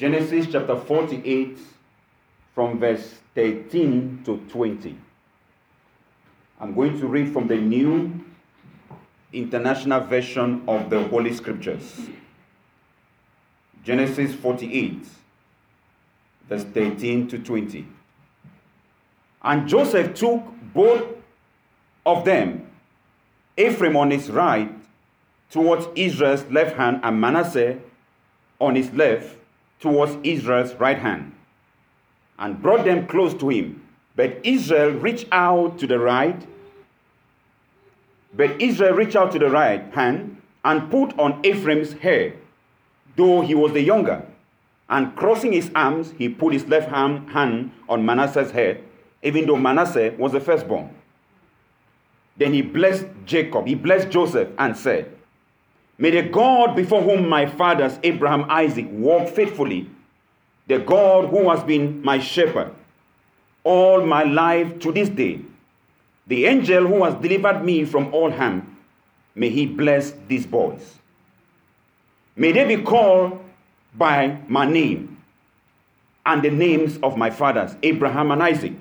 Genesis chapter 48, from verse 13 to 20. I'm going to read from the New International Version of the Holy Scriptures. Genesis 48, verse 13 to 20. And Joseph took both of them, Ephraim on his right, towards Israel's left hand, and Manasseh on his left, towards Israel's right hand, and brought them close to him. But Israel reached out to the right, but Israel reached out to the right hand and put on Ephraim's hair, though he was the younger. And crossing his arms, he put his left hand on Manasseh's head, even though Manasseh was the firstborn. Then he blessed Jacob, he blessed Joseph, and said, May the God before whom my fathers Abraham Isaac walked faithfully, the God who has been my shepherd all my life to this day, the angel who has delivered me from all harm, may he bless these boys. May they be called by my name and the names of my fathers, Abraham and Isaac,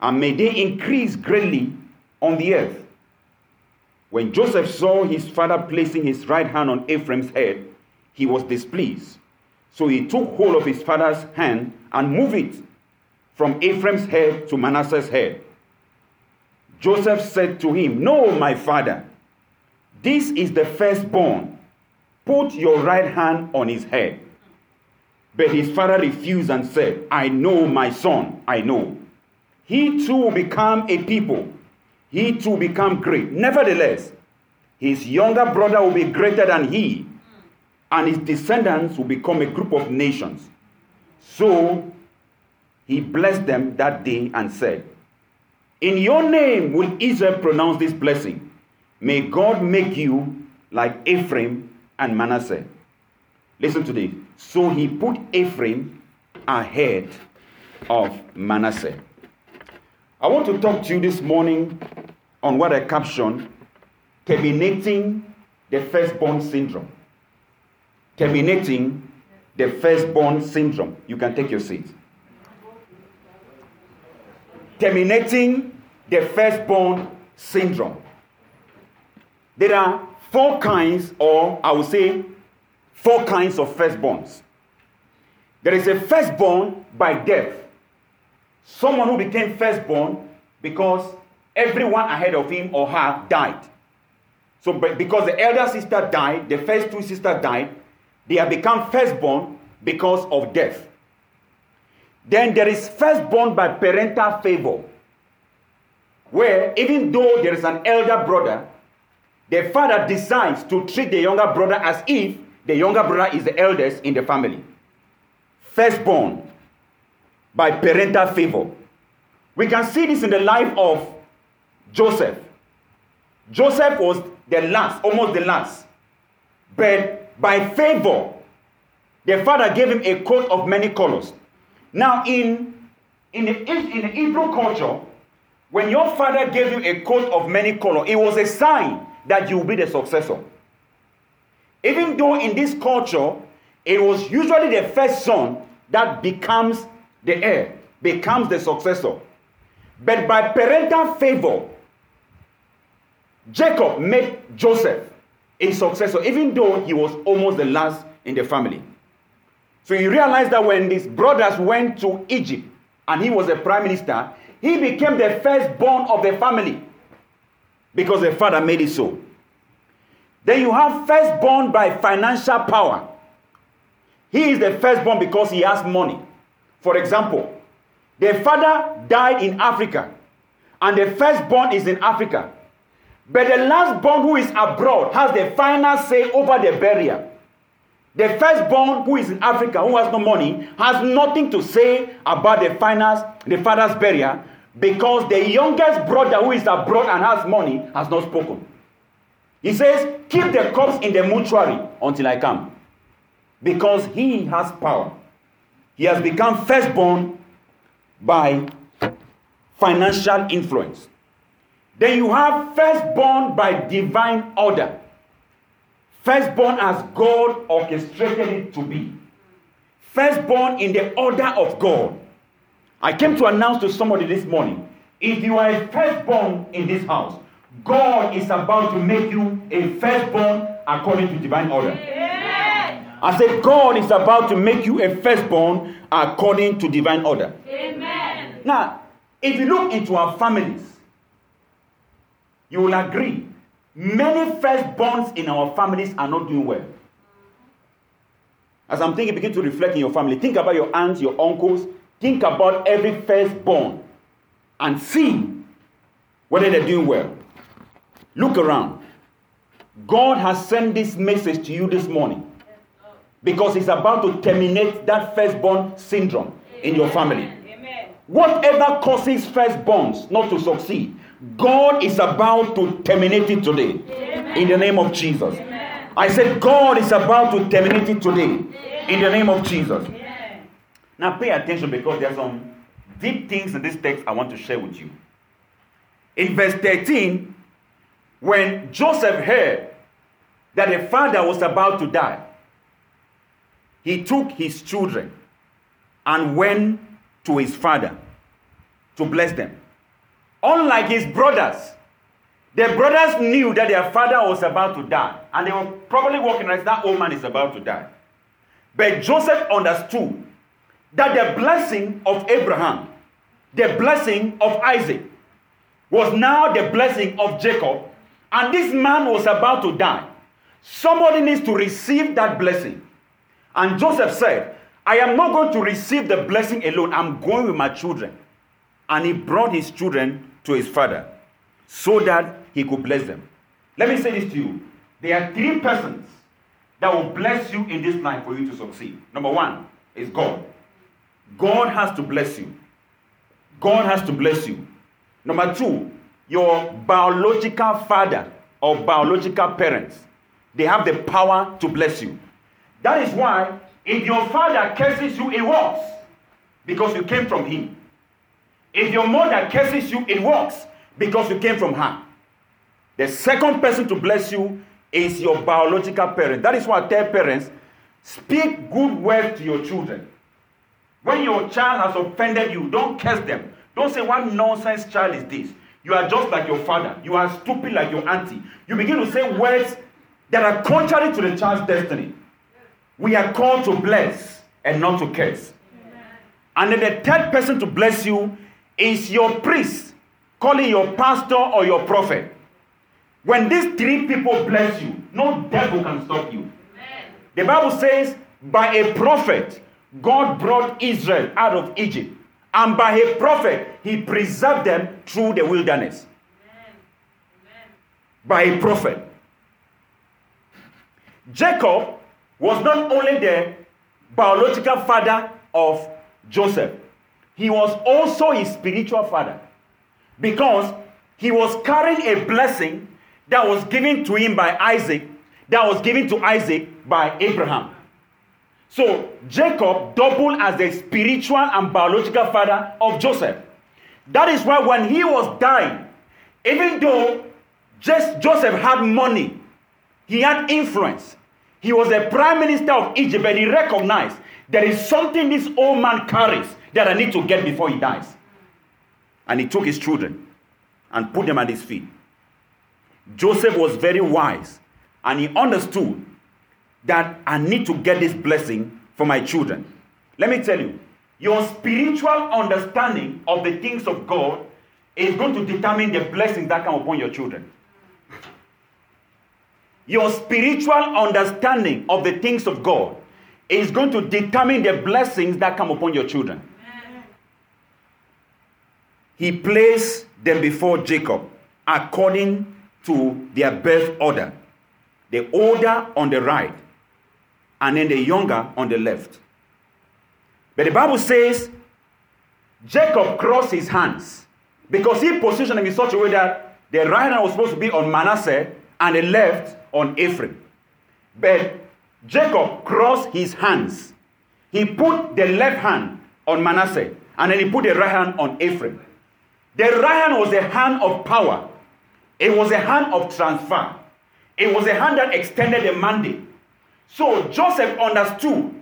and may they increase greatly on the earth. When Joseph saw his father placing his right hand on Ephraim's head, he was displeased. So he took hold of his father's hand and moved it from Ephraim's head to Manasseh's head. Joseph said to him, No, my father, this is the firstborn. Put your right hand on his head. But his father refused and said, I know, my son, I know. He too will become a people he too become great. Nevertheless, his younger brother will be greater than he, and his descendants will become a group of nations. So he blessed them that day and said, In your name will Israel pronounce this blessing. May God make you like Ephraim and Manasseh. Listen to this. So he put Ephraim ahead of Manasseh. I want to talk to you this morning on what I captioned terminating the firstborn syndrome. Terminating the firstborn syndrome. You can take your seat. Terminating the firstborn syndrome. There are four kinds, or I would say, four kinds of firstborns. There is a firstborn by death Someone who became firstborn because everyone ahead of him or her died. So, because the elder sister died, the first two sisters died, they have become firstborn because of death. Then there is firstborn by parental favor, where even though there is an elder brother, the father decides to treat the younger brother as if the younger brother is the eldest in the family. Firstborn by parental favor. We can see this in the life of Joseph. Joseph was the last, almost the last. But by favor, the father gave him a coat of many colors. Now, in, in, the, in the Hebrew culture, when your father gave you a coat of many colors, it was a sign that you will be the successor. Even though in this culture, it was usually the first son that becomes the heir, becomes the successor. But by parental favor, Jacob made Joseph a successor, even though he was almost the last in the family. So you realize that when his brothers went to Egypt and he was a prime minister, he became the firstborn of the family because the father made it so. Then you have firstborn by financial power. He is the firstborn because he has money. For example, the father died in Africa, and the firstborn is in Africa. But the lastborn who is abroad has the final say over the burial. The firstborn who is in Africa, who has no money, has nothing to say about the finance, the father's burial, because the youngest brother who is abroad and has money has not spoken. He says, Keep the corpse in the mortuary until I come. Because he has power. He has become firstborn by financial influence. Then you have firstborn by divine order. Firstborn as God orchestrated it to be. firstborn in the order of God. I came to announce to somebody this morning if you are a firstborn in this house, God is about to make you a firstborn according to divine order. Amen. I said, God is about to make you a firstborn according to divine order. Amen. Now, if you look into our families, you will agree many firstborns in our families are not doing well. As I'm thinking, begin to reflect in your family. Think about your aunts, your uncles. Think about every firstborn and see whether they're doing well. Look around. God has sent this message to you this morning because He's about to terminate that firstborn syndrome in your family. Whatever causes firstborns not to succeed, God is about to terminate it today in the name of Jesus. I said, God is about to terminate it today in the name of Jesus. Now, pay attention because there are some deep things in this text I want to share with you. In verse 13, when Joseph heard that the father was about to die, he took his children and went to his father to bless them. Unlike his brothers, the brothers knew that their father was about to die, and they were probably walking as that old man is about to die. But Joseph understood that the blessing of Abraham, the blessing of Isaac, was now the blessing of Jacob, and this man was about to die. Somebody needs to receive that blessing. And Joseph said, I am not going to receive the blessing alone, I'm going with my children. And he brought his children to his father so that he could bless them. Let me say this to you. There are three persons that will bless you in this life for you to succeed. Number one is God. God has to bless you. God has to bless you. Number two, your biological father or biological parents, they have the power to bless you. That is why if your father curses you, it works because you came from him. If your mother curses you, it works because you came from her. The second person to bless you is your biological parent. That is why I tell parents speak good words to your children. When your child has offended you, don't curse them. Don't say, What nonsense child is this? You are just like your father. You are stupid like your auntie. You begin to say words that are contrary to the child's destiny. We are called to bless and not to curse. And then the third person to bless you is your priest, calling your pastor or your prophet. When these three people bless you, no devil can stop you. The Bible says, by a prophet, God brought Israel out of Egypt. And by a prophet, he preserved them through the wilderness. By a prophet. Jacob was not only the biological father of Joseph, he was also his spiritual father because he was carrying a blessing that was given to him by Isaac, that was given to Isaac by Abraham. So Jacob doubled as the spiritual and biological father of Joseph. That is why when he was dying, even though just Joseph had money, he had influence, he was a prime minister of Egypt, but he recognized there is something this old man carries that I need to get before he dies. And he took his children and put them at his feet. Joseph was very wise and he understood that I need to get this blessing for my children. Let me tell you, your spiritual understanding of the things of God is going to determine the blessings that come upon your children. Your spiritual understanding of the things of God is going to determine the blessings that come upon your children. He placed them before Jacob according to their birth order. The older on the right, and then the younger on the left. But the Bible says Jacob crossed his hands because he positioned them in such a way that the right hand was supposed to be on Manasseh and the left on Ephraim. But Jacob crossed his hands. He put the left hand on Manasseh and then he put the right hand on Ephraim. The right hand was a hand of power, it was a hand of transfer, it was a hand that extended the mandate. So Joseph understood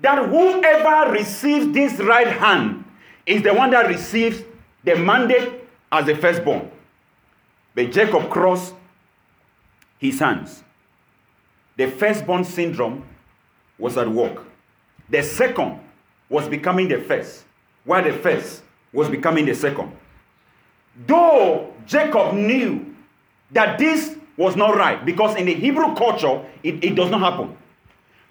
that whoever receives this right hand is the one that receives the mandate as the firstborn. But Jacob crossed his hands. The firstborn syndrome was at work. The second was becoming the first, while the first was becoming the second. Though Jacob knew that this was not right, because in the Hebrew culture, it, it does not happen.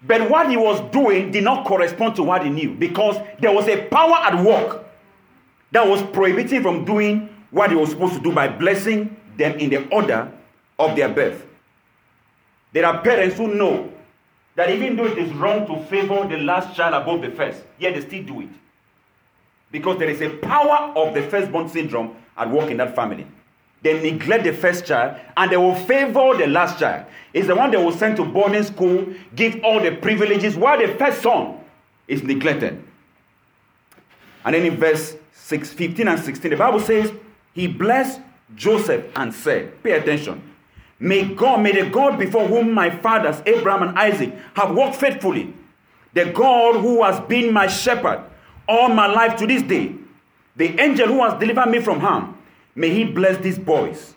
But what he was doing did not correspond to what he knew, because there was a power at work that was prohibiting from doing what he was supposed to do by blessing them in the order of their birth. There are parents who know that even though it is wrong to favor the last child above the first, yet they still do it. Because there is a power of the firstborn syndrome at work in that family. They neglect the first child and they will favor the last child. It's the one they will send to boarding school, give all the privileges, while the first son is neglected. And then in verse 6, 15 and 16, the Bible says, He blessed Joseph and said, Pay attention. May God, may the God before whom my fathers, Abraham and Isaac, have walked faithfully, the God who has been my shepherd all my life to this day, the angel who has delivered me from harm, may he bless these boys.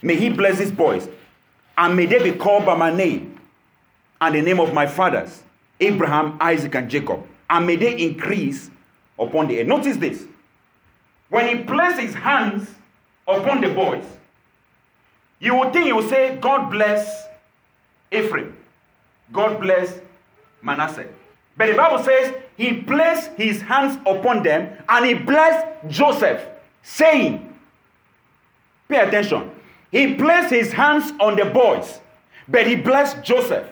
May he bless these boys, and may they be called by my name and the name of my fathers, Abraham, Isaac, and Jacob, and may they increase upon the earth. Notice this. When he placed his hands upon the boys, you would think he would say, God bless Ephraim. God bless Manasseh. But the Bible says he placed his hands upon them and he blessed Joseph, saying, Pay attention. He placed his hands on the boys, but he blessed Joseph.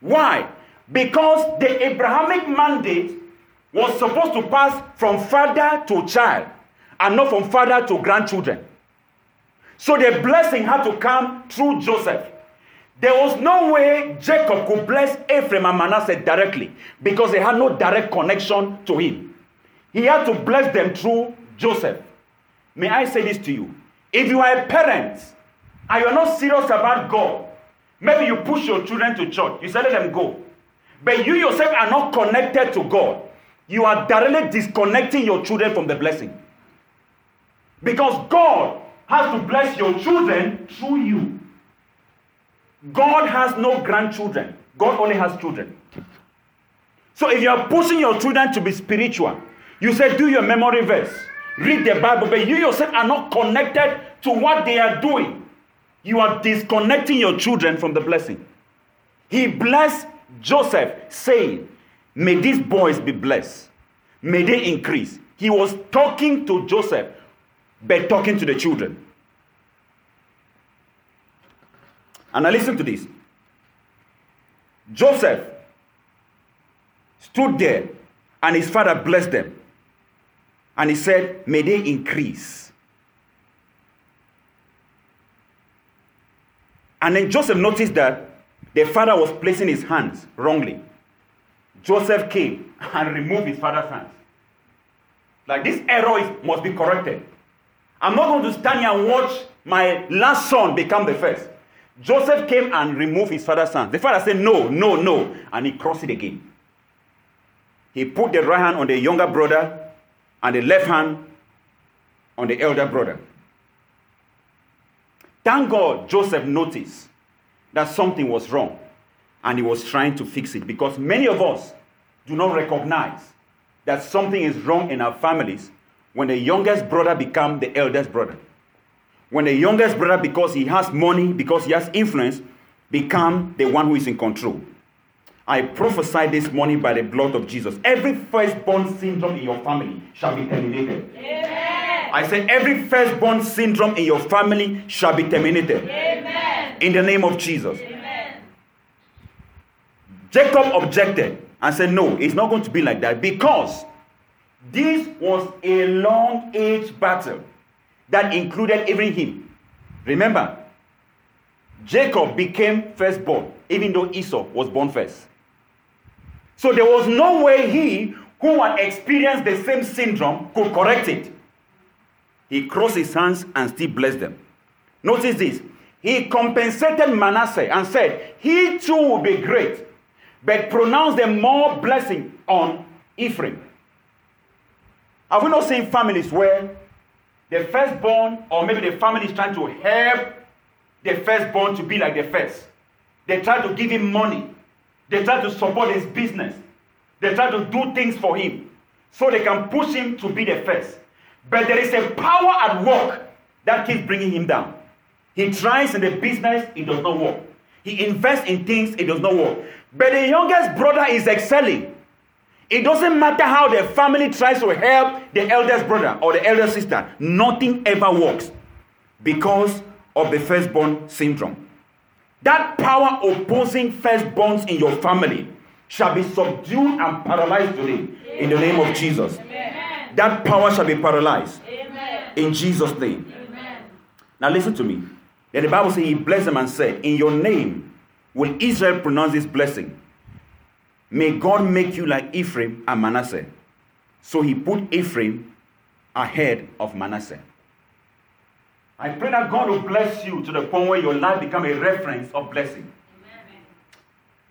Why? Because the Abrahamic mandate was supposed to pass from father to child and not from father to grandchildren. So the blessing had to come through Joseph. There was no way Jacob could bless Ephraim and Manasseh directly because they had no direct connection to him. He had to bless them through Joseph. May I say this to you? If you are a parent and you are not serious about God, maybe you push your children to church, you say let them go. But you yourself are not connected to God. You are directly disconnecting your children from the blessing. Because God has to bless your children through you. God has no grandchildren, God only has children. So if you are pushing your children to be spiritual, you say, do your memory verse, read the Bible, but you yourself are not connected to what they are doing. You are disconnecting your children from the blessing. He blessed Joseph, saying, May these boys be blessed, may they increase. He was talking to Joseph, but talking to the children. And now listen to this. Joseph stood there and his father blessed them. And he said, May they increase. And then Joseph noticed that the father was placing his hands wrongly. Joseph came and removed his father's hands. Like this error is, must be corrected. I'm not going to stand here and watch my last son become the first. Joseph came and removed his father's hand. The father said, No, no, no. And he crossed it again. He put the right hand on the younger brother and the left hand on the elder brother. Thank God Joseph noticed that something was wrong and he was trying to fix it because many of us do not recognize that something is wrong in our families when the youngest brother becomes the eldest brother when the youngest brother, because he has money, because he has influence, become the one who is in control. I prophesy this morning by the blood of Jesus. Every firstborn syndrome in your family shall be terminated. Amen. I say every firstborn syndrome in your family shall be terminated. Amen. In the name of Jesus. Amen. Jacob objected and said, No, it's not going to be like that because this was a long age battle that included even him. Remember, Jacob became firstborn, even though Esau was born first. So there was no way he, who had experienced the same syndrome, could correct it. He crossed his hands and still blessed them. Notice this. He compensated Manasseh and said, He too will be great, but pronounced a more blessing on Ephraim. Have we not seen families where the firstborn, or maybe the family is trying to help the firstborn to be like the first? They try to give him money, they try to support his business, they try to do things for him so they can push him to be the first. But there is a power at work that keeps bringing him down. He tries in the business, it does not work. He invests in things, it does not work. But the youngest brother is excelling. It doesn't matter how the family tries to help the eldest brother or the elder sister, nothing ever works because of the firstborn syndrome. That power opposing firstborns in your family shall be subdued and paralyzed today in the name of Jesus. Amen. That power shall be paralyzed Amen. in Jesus' name. Amen. Now, listen to me. Then the Bible says, He blessed them and said, In your name will Israel pronounce this blessing. May God make you like Ephraim and Manasseh. So he put Ephraim ahead of Manasseh. I pray that God will bless you to the point where your life become a reference of blessing. Amen.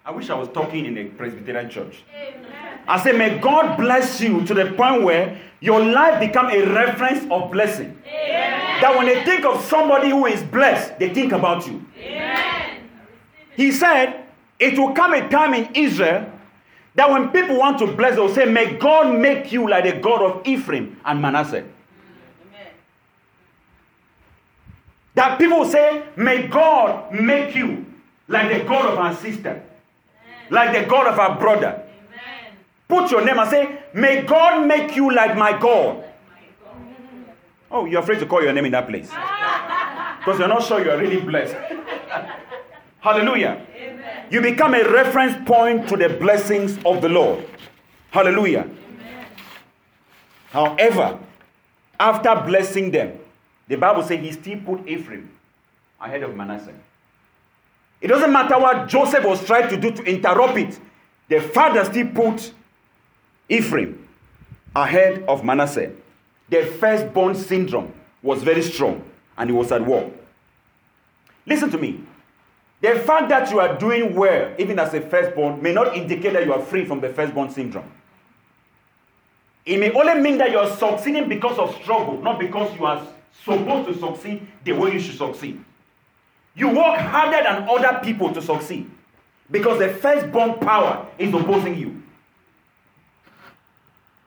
I wish I was talking in a Presbyterian church. Amen. I say, may God bless you to the point where your life become a reference of blessing. Amen. That when they think of somebody who is blessed, they think about you. He said, it will come a time in Israel that when people want to bless, they'll say, May God make you like the God of Ephraim and Manasseh. Amen. That people say, May God make you like the God of our sister, Amen. like the God of our brother. Amen. Put your name and say, May God make you like my God. Oh, you're afraid to call your name in that place. Because you're not sure you're really blessed. Hallelujah. Amen. You become a reference point to the blessings of the Lord. Hallelujah. Amen. However, after blessing them, the Bible says he still put Ephraim ahead of Manasseh. It doesn't matter what Joseph was trying to do to interrupt it, the father still put Ephraim ahead of Manasseh. The firstborn syndrome was very strong and he was at war. Listen to me. The fact that you are doing well, even as a firstborn, may not indicate that you are free from the firstborn syndrome. It may only mean that you are succeeding because of struggle, not because you are supposed to succeed the way you should succeed. You work harder than other people to succeed because the firstborn power is opposing you.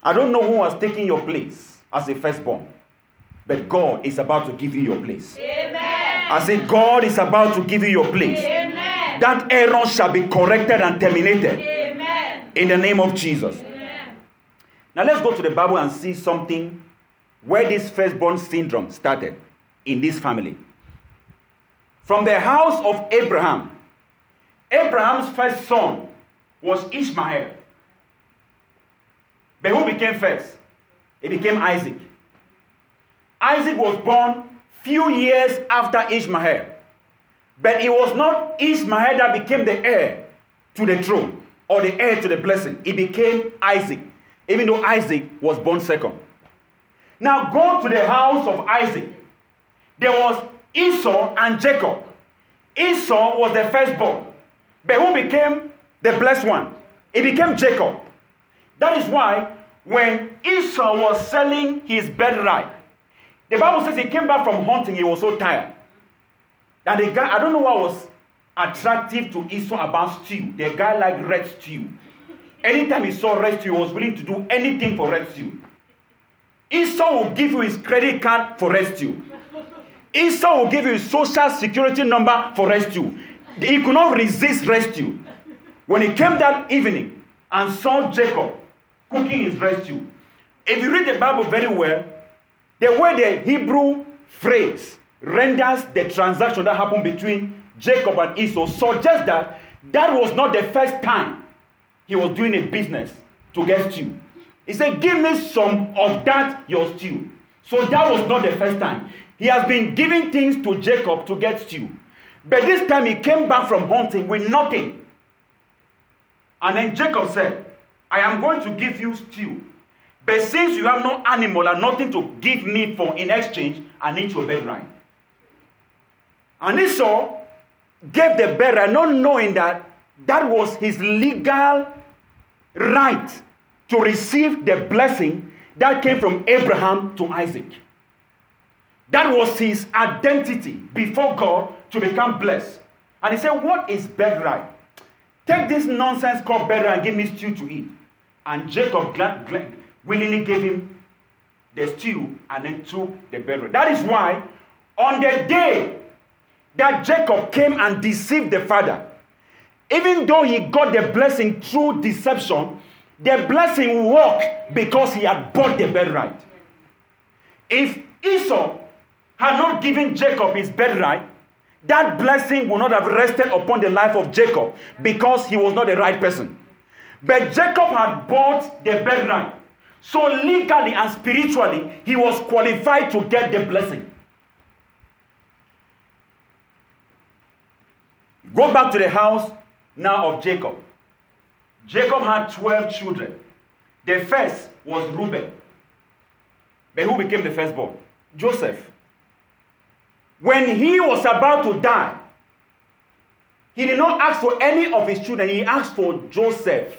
I don't know who has taken your place as a firstborn, but God is about to give you your place. Amen. I say, God is about to give you your place. Amen. That error shall be corrected and terminated. Amen. In the name of Jesus. Amen. Now let's go to the Bible and see something where this firstborn syndrome started in this family. From the house of Abraham, Abraham's first son was Ishmael. But who became first? It became Isaac. Isaac was born few years after Ishmael. But it was not Ishmael that became the heir to the throne or the heir to the blessing. It became Isaac, even though Isaac was born second. Now go to the house of Isaac. There was Esau and Jacob. Esau was the firstborn. But who became the blessed one? It became Jacob. That is why when Esau was selling his birthright, the Bible says he came back from hunting, he was so tired. That the guy, I don't know what was attractive to Esau about stew. The guy liked red stew. Anytime he saw red stew, he was willing to do anything for red stew. Esau will give you his credit card for red stew. Esau will give you his social security number for red stew. He could not resist red stew. When he came that evening and saw Jacob cooking his red stew, if you read the Bible very well, the way the Hebrew phrase renders the transaction that happened between Jacob and Esau suggests that that was not the first time he was doing a business to get stew. He said, Give me some of that, your stew. So that was not the first time. He has been giving things to Jacob to get stew. But this time he came back from hunting with nothing. And then Jacob said, I am going to give you stew but since you have no animal and nothing to give me for in exchange, I need your birthright. And Esau gave the birthright, not knowing that That was his legal right to receive the blessing that came from Abraham to Isaac. That was his identity before God to become blessed. And he said, What is birthright? Take this nonsense called birthright and give me stew to eat. And Jacob glad, glad, willingly gave him the stew and then took the birthright. That is why on the day that Jacob came and deceived the father, even though he got the blessing through deception, the blessing worked because he had bought the birthright. If Esau had not given Jacob his birthright, that blessing would not have rested upon the life of Jacob because he was not the right person. But Jacob had bought the birthright. So legally and spiritually, he was qualified to get the blessing. Go back to the house now of Jacob. Jacob had 12 children. The first was Reuben. But who became the firstborn? Joseph. When he was about to die, he did not ask for any of his children, he asked for Joseph.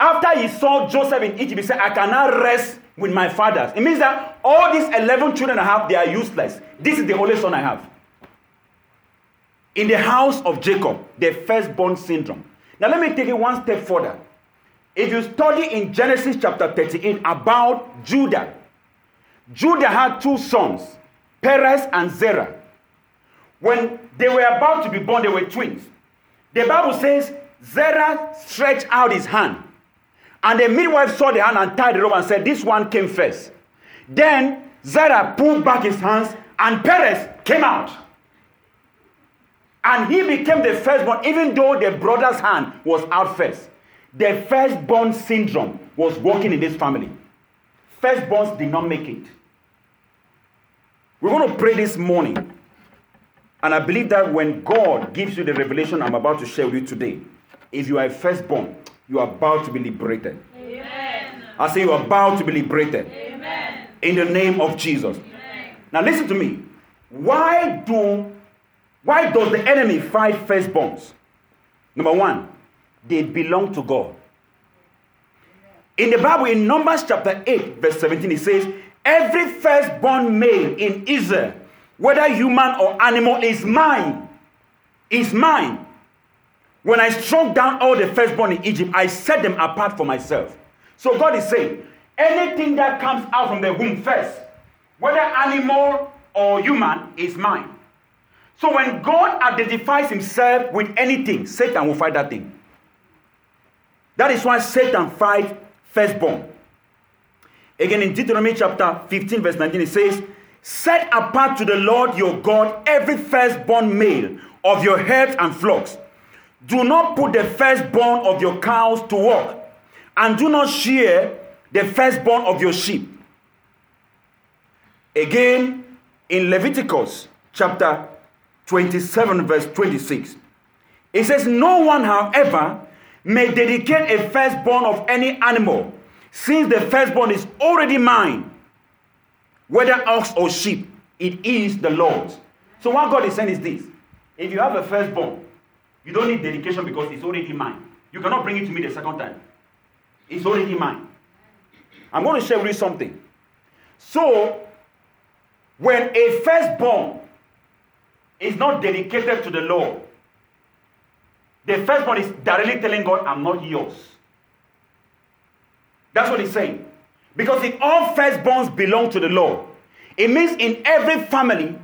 After he saw Joseph in Egypt, he said, I cannot rest with my fathers. It means that all these 11 children I have, they are useless. This is the only son I have. In the house of Jacob, the firstborn syndrome. Now, let me take it one step further. If you study in Genesis chapter 38 about Judah, Judah had two sons, Perez and Zerah. When they were about to be born, they were twins. The Bible says Zerah stretched out his hand and the midwife saw the hand and tied the rope and said, This one came first. Then Zerah pulled back his hands and Perez came out. And he became the firstborn, even though the brother's hand was out first. The firstborn syndrome was working in this family. Firstborns did not make it. We're going to pray this morning. And I believe that when God gives you the revelation I'm about to share with you today, if you are a firstborn, you are about to be liberated. Amen. I say you are about to be liberated. Amen. In the name of Jesus. Amen. Now listen to me. Why do why does the enemy fight firstborns? Number one, they belong to God. In the Bible, in Numbers chapter 8, verse 17, it says, Every firstborn male in Israel, whether human or animal, is mine. Is mine. When I struck down all the firstborn in Egypt, I set them apart for myself. So God is saying, anything that comes out from the womb first, whether animal or human, is mine. So when God identifies himself with anything, Satan will fight that thing. That is why Satan fights firstborn. Again, in Deuteronomy chapter 15, verse 19, it says, Set apart to the Lord your God every firstborn male of your herds and flocks do not put the firstborn of your cows to work, and do not shear the firstborn of your sheep. Again, in Leviticus chapter 27, verse 26, it says, No one, however, may dedicate a firstborn of any animal, since the firstborn is already mine, whether ox or sheep, it is the Lord's. So, what God is saying is this if you have a firstborn, you don't need dedication because it's already mine. You cannot bring it to me the second time. It's already mine. I'm going to share with you something. So, when a firstborn is not dedicated to the Lord, the firstborn is directly telling God, I'm not yours. That's what he's saying. Because if all firstborns belong to the Lord, it means in every family,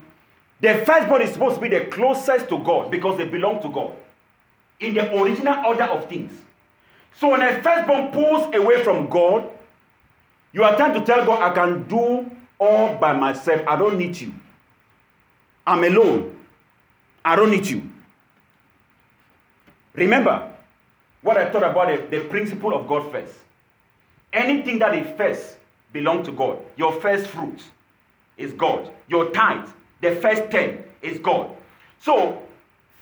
the firstborn is supposed to be the closest to God because they belong to God in the original order of things. So when a firstborn pulls away from God, you are trying to tell God, I can do all by myself. I don't need you. I'm alone. I don't need you. Remember what I thought about the, principle of God first. Anything that is first belongs to God. Your first fruit is God. Your tithe, the first ten, is God. So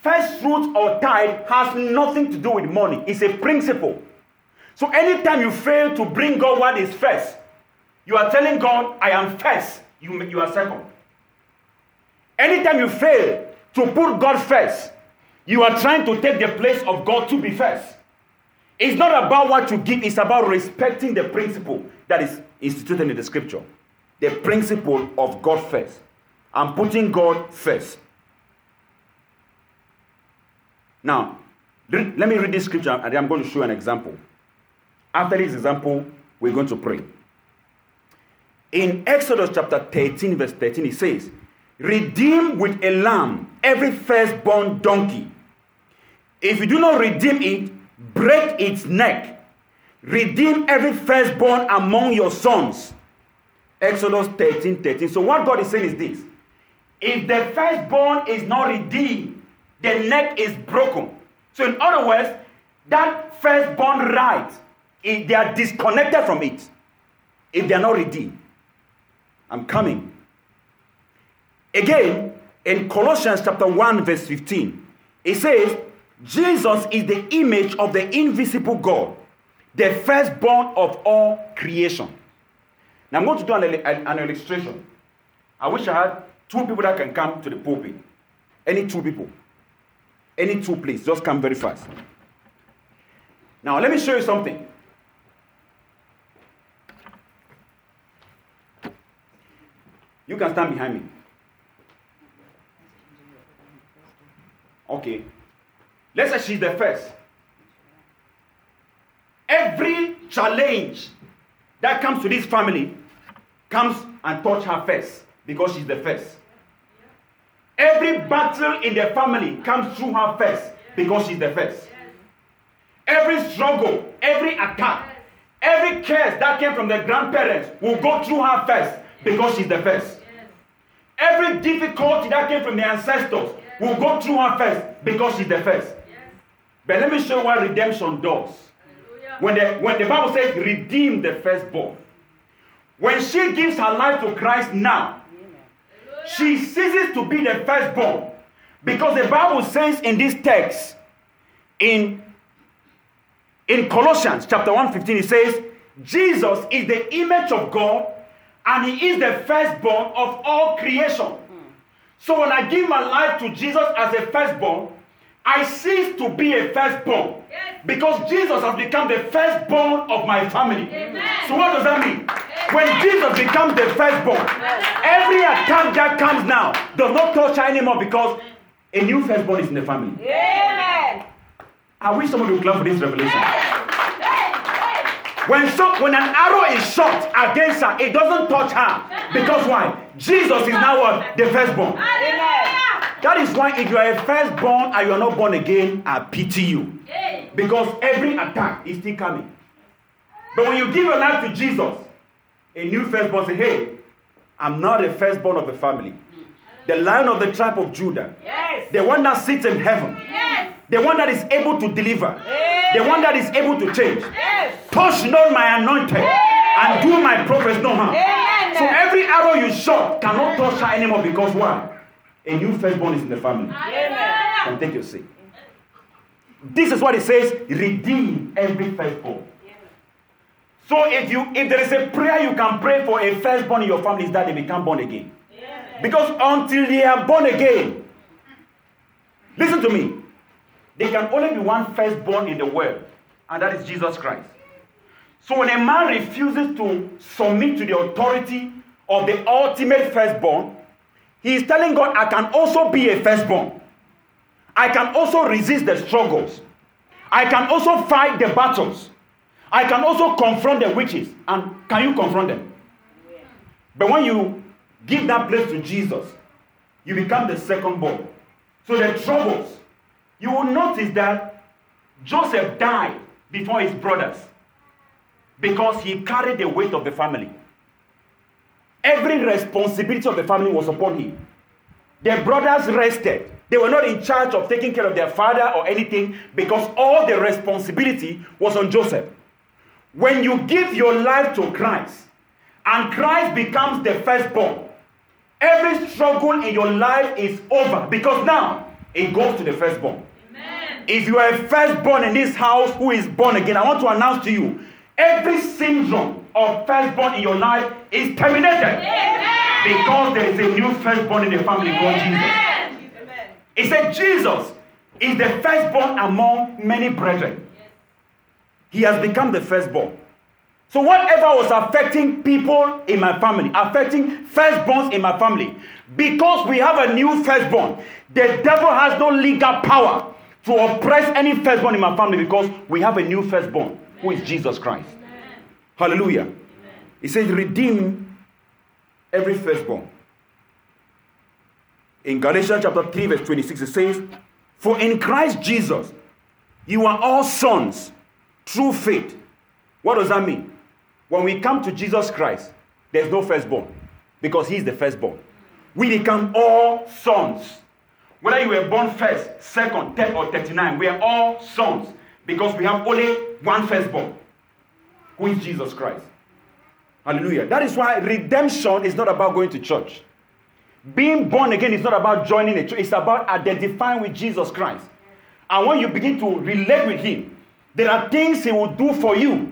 First fruit or tithe has nothing to do with money, it's a principle. So anytime you fail to bring God what is first, you are telling God, I am first, you, you are second. Anytime you fail to put God first, you are trying to take the place of God to be first. It's not about what you give, it's about respecting the principle that is instituted in the scripture. The principle of God first. I'm putting God first. Now, let me read this scripture and I'm going to show you an example. After this example, we're going to pray. In Exodus chapter 13, verse 13, it says, Redeem with a lamb every firstborn donkey. If you do not redeem it, break its neck. Redeem every firstborn among your sons. Exodus 13 13. So, what God is saying is this if the firstborn is not redeemed, the neck is broken. So, in other words, that firstborn right, if they are disconnected from it, if they are not redeemed. I'm coming. Again, in Colossians chapter 1, verse 15, it says, Jesus is the image of the invisible God, the firstborn of all creation. Now I'm going to do an, an, an illustration. I wish I had two people that can come to the pulpit. Any two people. Any two, please. Just come very fast. Now, let me show you something. You can stand behind me. Okay. Let's say she's the first. Every challenge that comes to this family comes and touch her first because she's the first. Every battle in the family comes through her first because she's the first. Every struggle, every attack, every curse that came from the grandparents will go through her first because she's the first. Every difficulty that came from the ancestors will go through her first because she's the first. But let me show you what redemption does. When the, when the Bible says redeem the firstborn, when she gives her life to Christ now, she ceases to be the firstborn. Because the Bible says in this text, in, in Colossians chapter 1 15, it says, Jesus is the image of God and he is the firstborn of all creation. So when I give my life to Jesus as a firstborn, I cease to be a firstborn yes. because Jesus has become the firstborn of my family. Amen. So what does that mean? When Jesus becomes the firstborn, every attack that comes now does not touch her anymore because a new firstborn is in the family. Amen. I wish someone would clap for this revelation. When, so, when an arrow is shot against her, it doesn't touch her. Because why? Jesus is now what? The firstborn. That is why if you are a firstborn and you are not born again, I pity you. Because every attack is still coming. But when you give your life to Jesus, a new firstborn say, hey, I'm not a firstborn of the family. The lion of the tribe of Judah. Yes. The one that sits in heaven. Yes. The one that is able to deliver. Yes. The one that is able to change. Yes. Touch not my anointed and do my prophets no harm. So every arrow you shot cannot touch her anymore because why? A new firstborn is in the family. Amen. take your seat. This is what it says: redeem every firstborn. So if you if there is a prayer you can pray for a firstborn in your family is that they become born again. Because until they are born again, listen to me, there can only be one firstborn in the world, and that is Jesus Christ. So when a man refuses to submit to the authority of the ultimate firstborn, he is telling God, I can also be a firstborn. I can also resist the struggles. I can also fight the battles. I can also confront the witches. And can you confront them? But when you give that place to Jesus, you become the second born. So the troubles, you will notice that Joseph died before his brothers because he carried the weight of the family. Every responsibility of the family was upon him. The brothers rested. They were not in charge of taking care of their father or anything because all the responsibility was on Joseph. When you give your life to Christ and Christ becomes the firstborn, every struggle in your life is over because now it goes to the firstborn. Amen. If you are a firstborn in this house who is born again, I want to announce to you every syndrome of firstborn in your life is terminated. Amen. Because there is a new firstborn in the family called Jesus. He said, Jesus is the firstborn among many brethren. He has become the firstborn. So, whatever was affecting people in my family, affecting firstborns in my family, because we have a new firstborn, the devil has no legal power to oppress any firstborn in my family because we have a new firstborn who is Jesus Christ. Amen. Hallelujah. Amen. He says, redeem every firstborn. In Galatians chapter 3, verse 26, it says, For in Christ Jesus you are all sons through faith. What does that mean? When we come to Jesus Christ, there's no firstborn because He's the firstborn. We become all sons. Whether you were born first, second, third, or 39, we are all sons because we have only one firstborn, who is Jesus Christ. Hallelujah. That is why redemption is not about going to church. Being born again is not about joining a church, it's about identifying with Jesus Christ. And when you begin to relate with Him, there are things He will do for you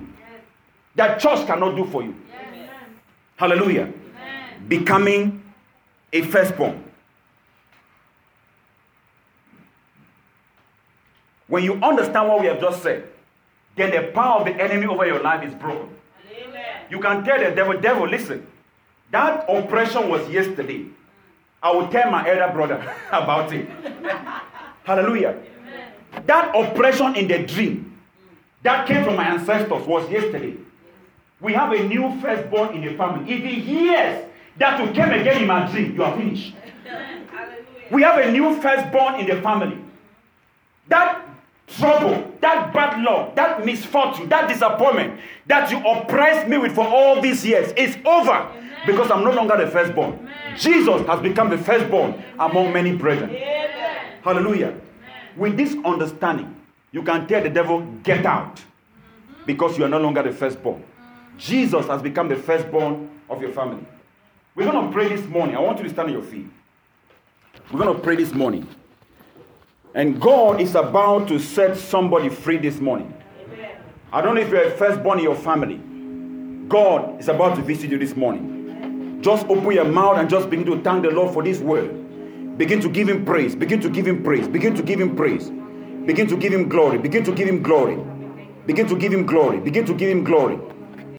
that church cannot do for you. Yes. Hallelujah. Amen. Becoming a firstborn. When you understand what we have just said, then the power of the enemy over your life is broken. Amen. You can tell the devil, devil, listen, that oppression was yesterday. I will tell my elder brother about it. Hallelujah. Amen. That oppression in the dream that came from my ancestors was yesterday. We have a new firstborn in the family. If he hears that you came again in my dream, you are finished. we have a new firstborn in the family. That trouble, that bad luck, that misfortune, that disappointment that you oppressed me with for all these years is over Amen. because I'm no longer the firstborn. Amen. Jesus has become the firstborn Amen. among many brethren. Hallelujah. With this understanding, you can tell the devil, get out because you are no longer the firstborn. Jesus has become the firstborn of your family. We're going to pray this morning. I want you to stand on your feet. We're going to pray this morning. And God is about to set somebody free this morning. Amen. I don't know if you're a firstborn in your family. God is about to visit you this morning. Just open your mouth and just begin to thank the Lord for this word. Begin to give Him praise. Begin to give Him praise. Begin to give Him praise. Begin to give Him glory. Begin to give Him glory. Begin to give Him glory. Begin to give Him glory.